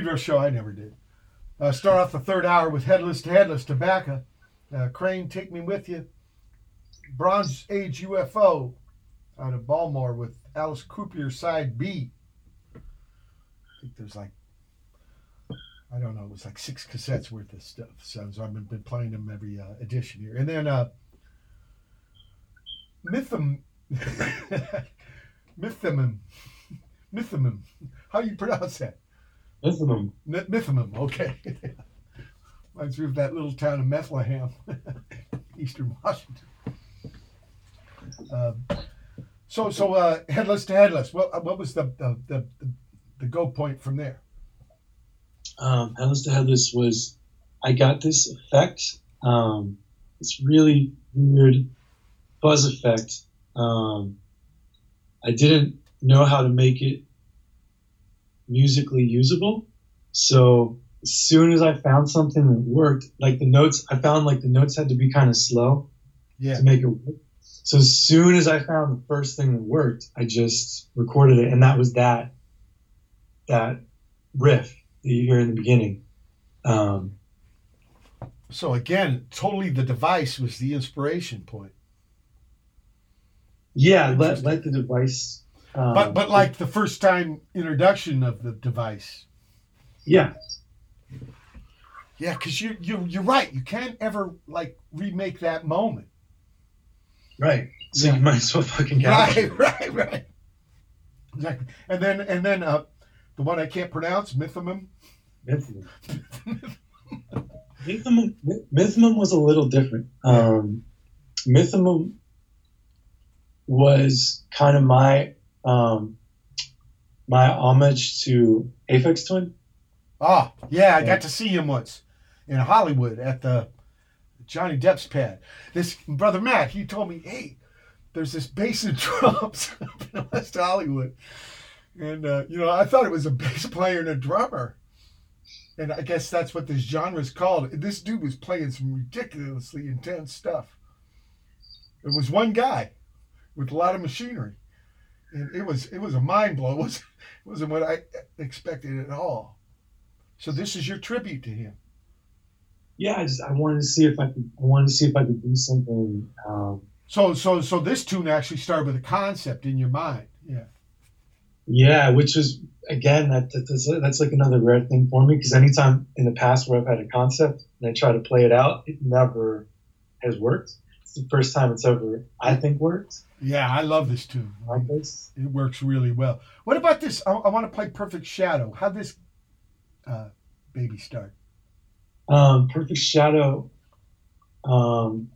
Pedro show. I never did. Uh, start off the third hour with Headless to Headless Tobacco. Uh, Crane, Take Me With You. Bronze Age UFO out of Baltimore with Alice Croupier side B. I think there's like, I don't know, it was like six cassettes worth of stuff. So, so I've been, been playing them every uh, edition here. And then uh, Mythum, <laughs> Mythumum, Mythumum. How do you pronounce that? N- Mythumum, okay. <laughs> Reminds me of that little town of Bethlehem, <laughs> Eastern Washington. Um, so, so uh, headless to headless. What, what was the the, the the go point from there? um, Headless to Headless was I got this effect, um, this really weird buzz effect. Um, I didn't know how to make it musically usable, so as soon as I found something that worked, like the notes, I found like the notes had to be kind of slow Yeah. to make it work. So as soon as I found the first thing that worked, I just recorded it, and that was that that riff that you hear in the beginning. Um, So again, totally the device was the inspiration point. yeah, let let the device. Um, But but like the first time introduction of the device. yeah, Yeah, because you you you're right. You can't ever like remake that moment. right. So you might as well fucking capture Right, <laughs> right, right. Exactly. And then and then uh, the one I can't pronounce, Mythumum. Mythumum. <laughs> Mythumum, Mythumum was a little different. Um, Mythumum was kind of my um, my homage to Aphex Twin. Ah, yeah, I got to see him once in Hollywood at the Johnny Depp's pad. This brother Matt, he told me, hey, there's this bass and <laughs> drums <laughs> up in West Hollywood. And, uh, you know, I thought it was a bass player and a drummer. And I guess that's what this genre is called. This dude was playing some ridiculously intense stuff. It was one guy with a lot of machinery. And it was it was a mind blow. <laughs> It wasn't, it wasn't what I expected at all. So this is your tribute to him. Yeah, I just I wanted to see if I could I wanted to see if I could do something. Um, So so so this tune actually started with a concept in your mind. Yeah. Yeah, which is again that, that that's, that's like another rare thing for me because anytime in the past where I've had a concept and I try to play it out, it never has worked. It's the first time it's ever I think worked. Yeah, I love this tune. Like this. It works really well. What about this? I, I want to play Perfect Shadow. How'd this uh, baby start? Um, Perfect Shadow. Um,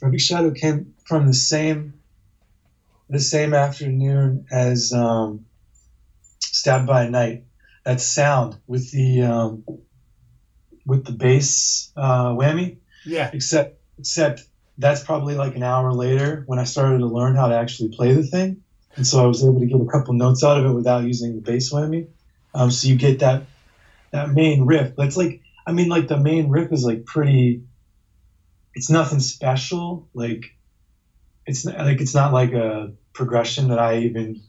Perfect Shadow came from the same the same afternoon as um, Stabbed by Knight. That sound with the um, with the bass uh, whammy. Yeah. Except except that's probably like an hour later when I started to learn how to actually play the thing, and so I was able to get a couple notes out of it without using the bass whammy. Um, so you get that that main riff. That's like I mean like the main riff is like pretty. It's nothing special. Like it's not, like it's not like a progression that I even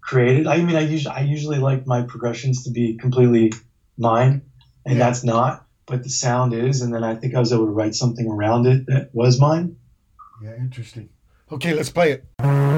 created. I mean I usually I usually like my progressions to be completely mine, and Yeah. that's not. But the sound is, and then I think I was able to write something around it that was mine. Yeah, interesting. Okay, let's play it.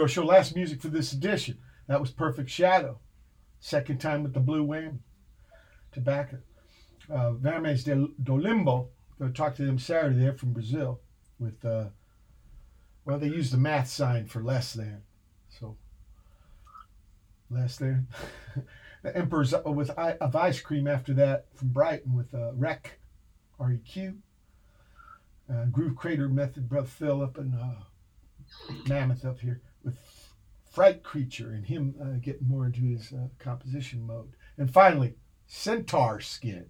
For Pedro show last music for this edition. That was Perfect Shadow. Second time with the blue whammy. Tobacco. Uh, Vermes de, do Limbo. Going to talk to them Saturday. They're from Brazil. With, uh, well, they use the math sign for less than. So, less than. <laughs> the Emperor's uh, with I, of Ice Cream after that from Brighton with uh, Rec, R E Q. Uh, Groove Crater Method, Brother Philip, and uh, Mammoth up here with Fright Creature and him uh, getting more into his uh, composition mode. And finally, Centaur Skin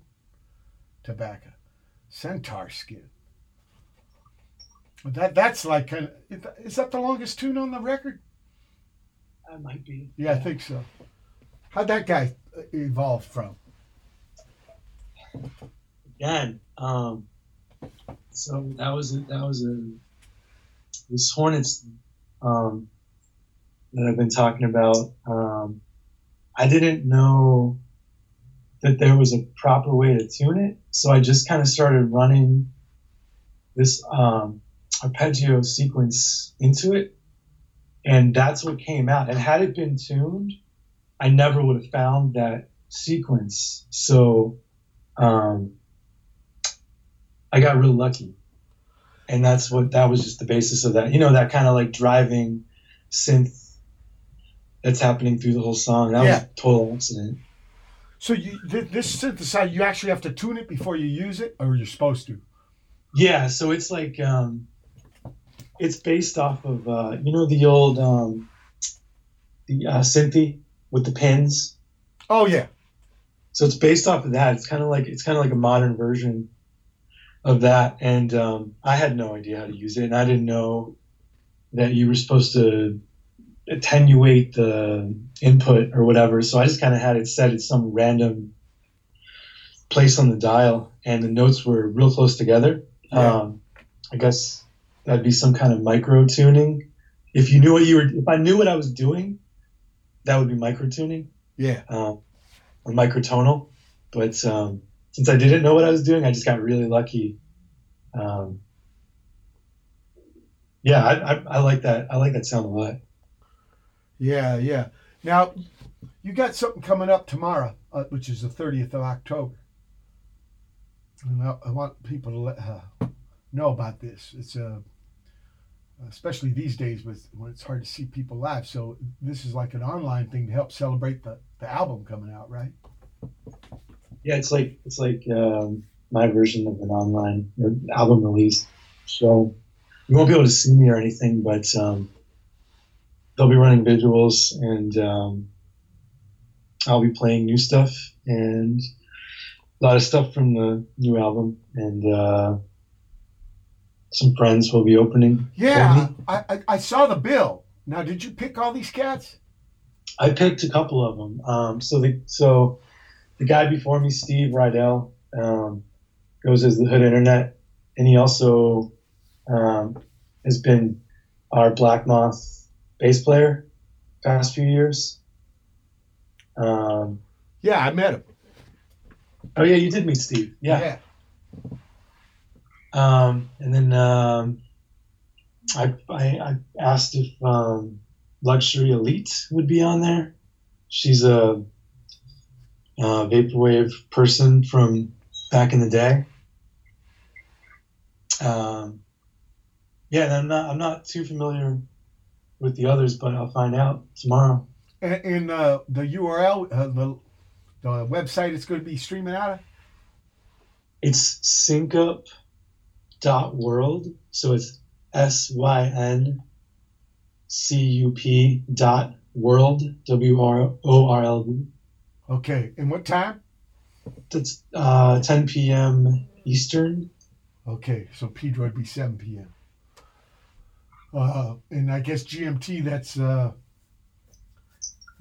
Tobacco. Centaur Skin. That that's like kind of is that the longest tune on the record? That might be. Yeah, I think so. How'd that guy uh, evolve from? Again, um, so that was a, that was a this Hornets um, that I've been talking about. Um, I didn't know that there was a proper way to tune it, so I just kind of started running this um, arpeggio sequence into it, and that's what came out. And had it been tuned, I never would have found that sequence. So um, I got real lucky. And that's what that was just the basis of that. You know, that kind of like driving synth that's happening through the whole song. That Yeah. was a total accident. So you th- this synthesizer, you actually have to tune it before you use it, or you're supposed to. Yeah, so it's like um, it's based off of uh, you know the old um, the uh, synthy with the pins. Oh yeah. So it's based off of that. It's kind of like it's kind of like a modern version of that. And um, I had no idea how to use it, and I didn't know that you were supposed to attenuate the input or whatever. So I just kind of had it set at some random place on the dial, and the notes were real close together. Yeah. Um, I guess that'd be some kind of micro tuning. If you knew what you were, if I knew what I was doing, that would be micro tuning Yeah. um, or microtonal. But um, since I didn't know what I was doing, I just got really lucky um, yeah, I, I, I like that. I like that sound a lot. Yeah, yeah. Now, you got something coming up tomorrow, uh, which is the 30th of October. And I, I want people to let, uh, know about this. It's a, especially these days with when it's hard to see people live. So this is like an online thing to help celebrate the, the album coming out, right? Yeah, it's like it's like um, my version of an online album release. So you won't be able to see me or anything, but um, they'll be running visuals, and um, I'll be playing new stuff and a lot of stuff from the new album, and uh, some friends will be opening. Yeah. I, I, I saw the bill. Now, did you pick all these cats? I picked a couple of them. Um, so the so the guy before me, Steve Reidell, um, goes as the Hood Internet, and he also um, has been our Black Moth bass player past few years. Um, Yeah, I met him. oh yeah, you did meet Steve. Yeah. Um, and then um, I, I I asked if um, Luxury Elite would be on there. She's a, a vaporwave person from back in the day. Um, yeah, and I'm not I'm not too familiar with the others, but I'll find out tomorrow. And, and uh, the URL, uh, the, the website it's going to be streaming out of? It's syncup dot world, so it's S Y N C U P dot world W R O R L D. Okay. And what time? That's uh, 10 p.m. Eastern. Okay, so Pedro would be 7 p.m. Uh, and I guess GMT, that's uh,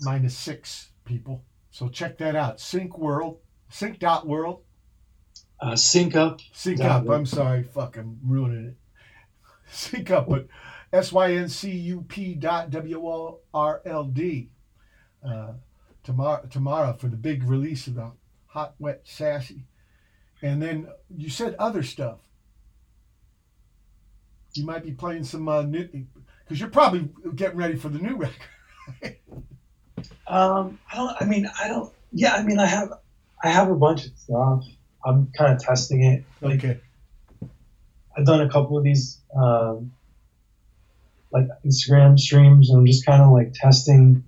minus six people. So check that out. Sync World, Sync Dot World. Uh, sync up. Sync Up. world. I'm sorry, fucking ruining it. <laughs> Sync Up, but S Y N C U P dot W O R L D. Uh, tomorrow, tomorrow for the big release of the Hot, Wet, Sassy. And then you said other stuff. You might be playing some uh, new, because you're probably getting ready for the new record. <laughs> Um, I don't. I mean, I don't. Yeah, I mean, I have, I have a bunch of stuff. I'm kind of testing it. Like, Okay. I've done a couple of these, um, like Instagram streams, and I'm just kind of like testing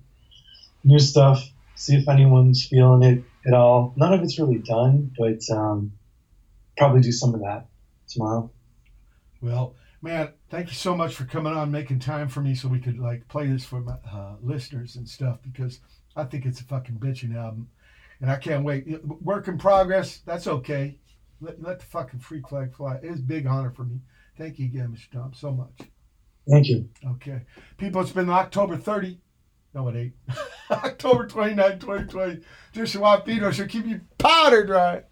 new stuff, see if anyone's feeling it at all. None of it's really done, but um, probably do some of that tomorrow. Well, man, thank you so much for coming on, making time for me so we could like play this for my uh, listeners and stuff because I think it's a fucking bitching album, and I can't wait. Work in progress. That's okay. Let, let the fucking freak flag fly. It's a big honor for me. Thank you again, Mr. Tom, so much. Thank you. Okay. People, it's been October 30. No, it ain't. <laughs> October 29, 2020. Just Pedro should keep you powder dry.